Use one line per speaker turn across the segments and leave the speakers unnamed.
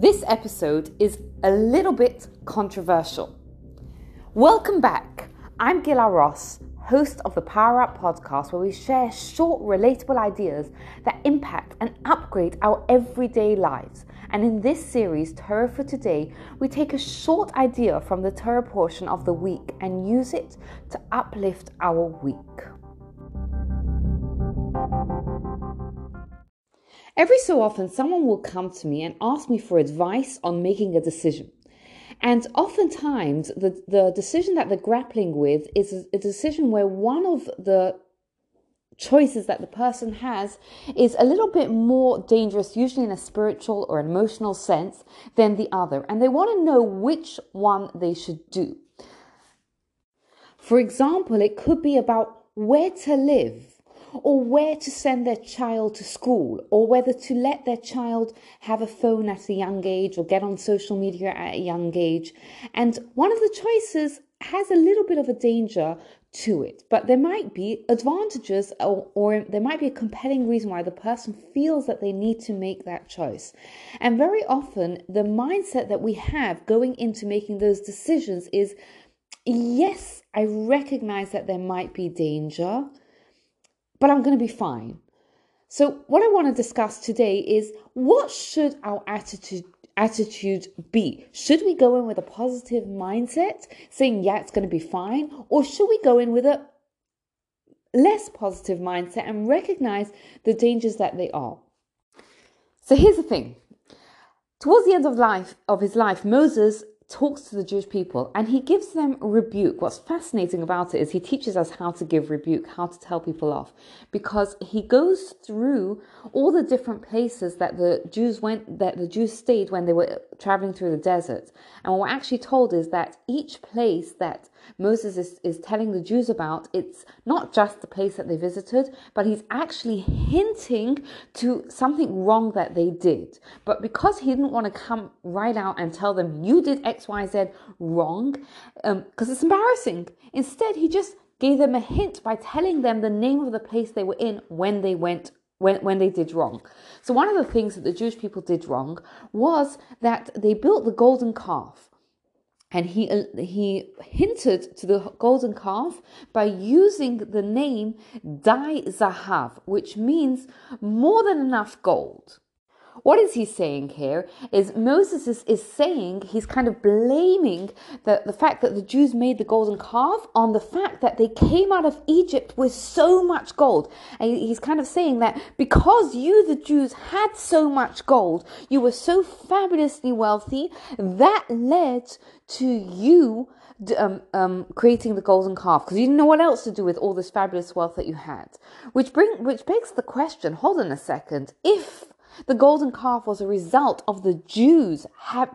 This episode is a little bit controversial. Welcome back. I'm Gila Ross, host of the Power Up podcast, where we share short, relatable ideas that impact and upgrade our everyday lives. And in this series, Torah for Today, we take a short idea from the Torah portion of the week and use it to uplift our week. Every so often, someone will come to me and ask me for advice on making a decision. And oftentimes, the, the decision that they're grappling with is a, a decision where one of the choices that the person has is a little bit more dangerous, usually in a spiritual or emotional sense, than the other. And they want to know which one they should do. For example, it could be about where to live or where to send their child to school, or whether to let their child have a phone at a young age or get on social media at a young age. And one of the choices has a little bit of a danger to it, but there might be advantages or, or, there might be a compelling reason why the person feels that they need to make that choice. And very often, the mindset that we have going into making those decisions is yes, I recognize that there might be danger but I'm going to be fine. So, what I want to discuss today is what should our attitude attitude be? Should we go in with a positive mindset, saying, yeah, it's going to be fine? Or should we go in with a less positive mindset and recognize the dangers that they are? So, here's the thing. Towards the end of life of his life, Moses talks to the Jewish people and he gives them rebuke. What's fascinating about it is he teaches us how to give rebuke, how to tell people off, because he goes through all the different places that the Jews went, that the Jews stayed when they were traveling through the desert. And what we're actually told is that each place that Moses is, is telling the Jews about, it's not just the place that they visited, but he's actually hinting to something wrong that they did. But because he didn't want to come right out and tell them, you did X, Y, Z wrong, because um, it's embarrassing. Instead, he just gave them a hint by telling them the name of the place they were in when they went when, when they did wrong. So one of the things that the Jewish people did wrong was that they built the golden calf and he uh, he hinted to the golden calf by using the name Dai Zahav, which means more than enough gold. What is he saying here? Is Moses is, is saying he's kind of blaming the, the fact that the Jews made the golden calf on the fact that they came out of Egypt with so much gold. And he's kind of saying that because you, the Jews, had so much gold, you were so fabulously wealthy, that led to you um, um, creating the golden calf because you didn't know what else to do with all this fabulous wealth that you had. Which bring which begs the question: Hold on a second. If the golden calf was a result of the Jews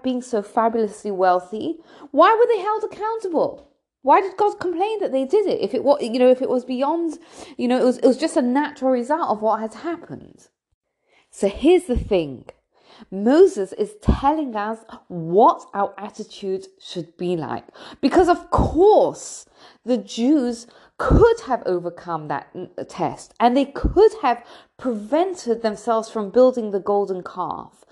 being so fabulously wealthy. Why were they held accountable? Why did God complain that they did it? If it was, you know, if it was beyond, you know, it was, it was just a natural result of what has happened. So here's the thing. Moses is telling us what our attitude should be like. Because, of course, the Jews could have overcome that uh, test and they could have prevented themselves from building the golden calf.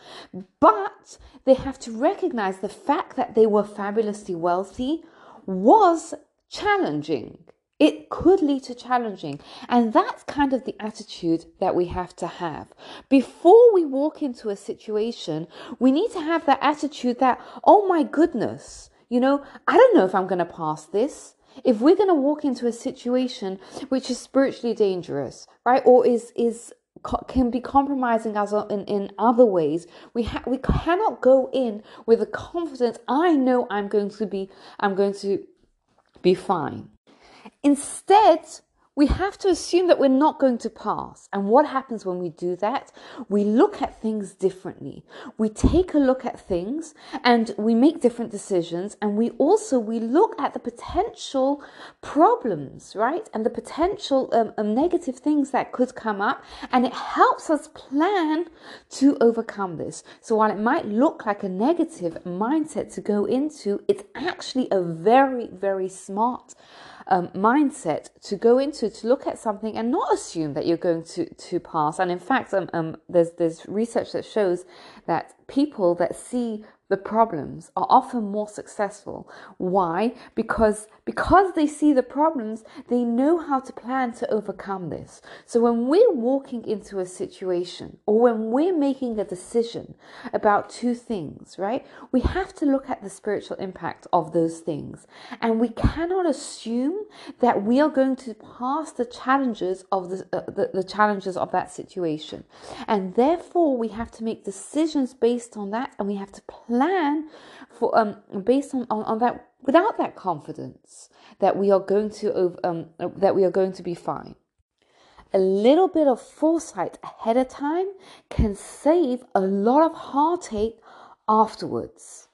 But they have to recognize the fact that they were fabulously wealthy was challenging. It could lead to challenging. And that's kind of the attitude that we have to have. Before we walk into a situation, we need to have that attitude that, oh my goodness, you know, I don't know if I'm going to pass this if we're going to walk into a situation which is spiritually dangerous right or is is can be compromising us in, in other ways we ha- we cannot go in with the confidence i know i'm going to be i'm going to be fine. Instead we have to assume that we're not going to pass. And what happens when we do that? We look at things differently. We take a look at things and we make different decisions. And we also, we look at the potential problems, right? And the potential um, um, negative things that could come up. And it helps us plan to overcome this. So while it might look like a negative mindset to go into, it's actually a very, very smart um, mindset to go into to look at something and not assume that you're going to to pass. And in fact, um, um, there's there's research that shows that people that see the problems are often more successful. Why? Because because they see the problems, they know how to plan to overcome this. So when we're walking into a situation or when we're making a decision about two things, right? We have to look at the spiritual impact of those things. And we cannot assume that we are going to pass the challenges of the, uh, the, the challenges of that situation. And therefore we have to make decisions based on that and we have to plan for um based on, on, on that without that confidence that we are going to um, that we are going to be fine. A little bit of foresight ahead of time can save a lot of heartache afterwards.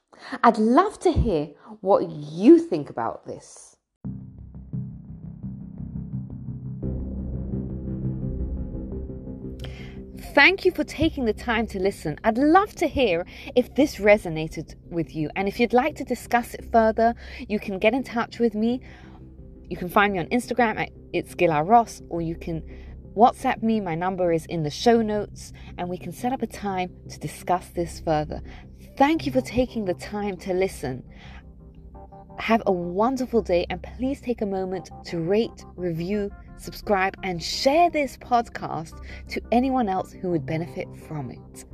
I'd love to hear what you think about this Thank you for taking the time to listen. I'd love to hear if this resonated with you. And if you'd like to discuss it further, you can get in touch with me. You can find me on Instagram at it's Gila Ross, or you can WhatsApp me. My number is in the show notes, and we can set up a time to discuss this further. Thank you for taking the time to listen. Have a wonderful day, and please take a moment to rate, review, subscribe, and share this podcast to anyone else who would benefit from it.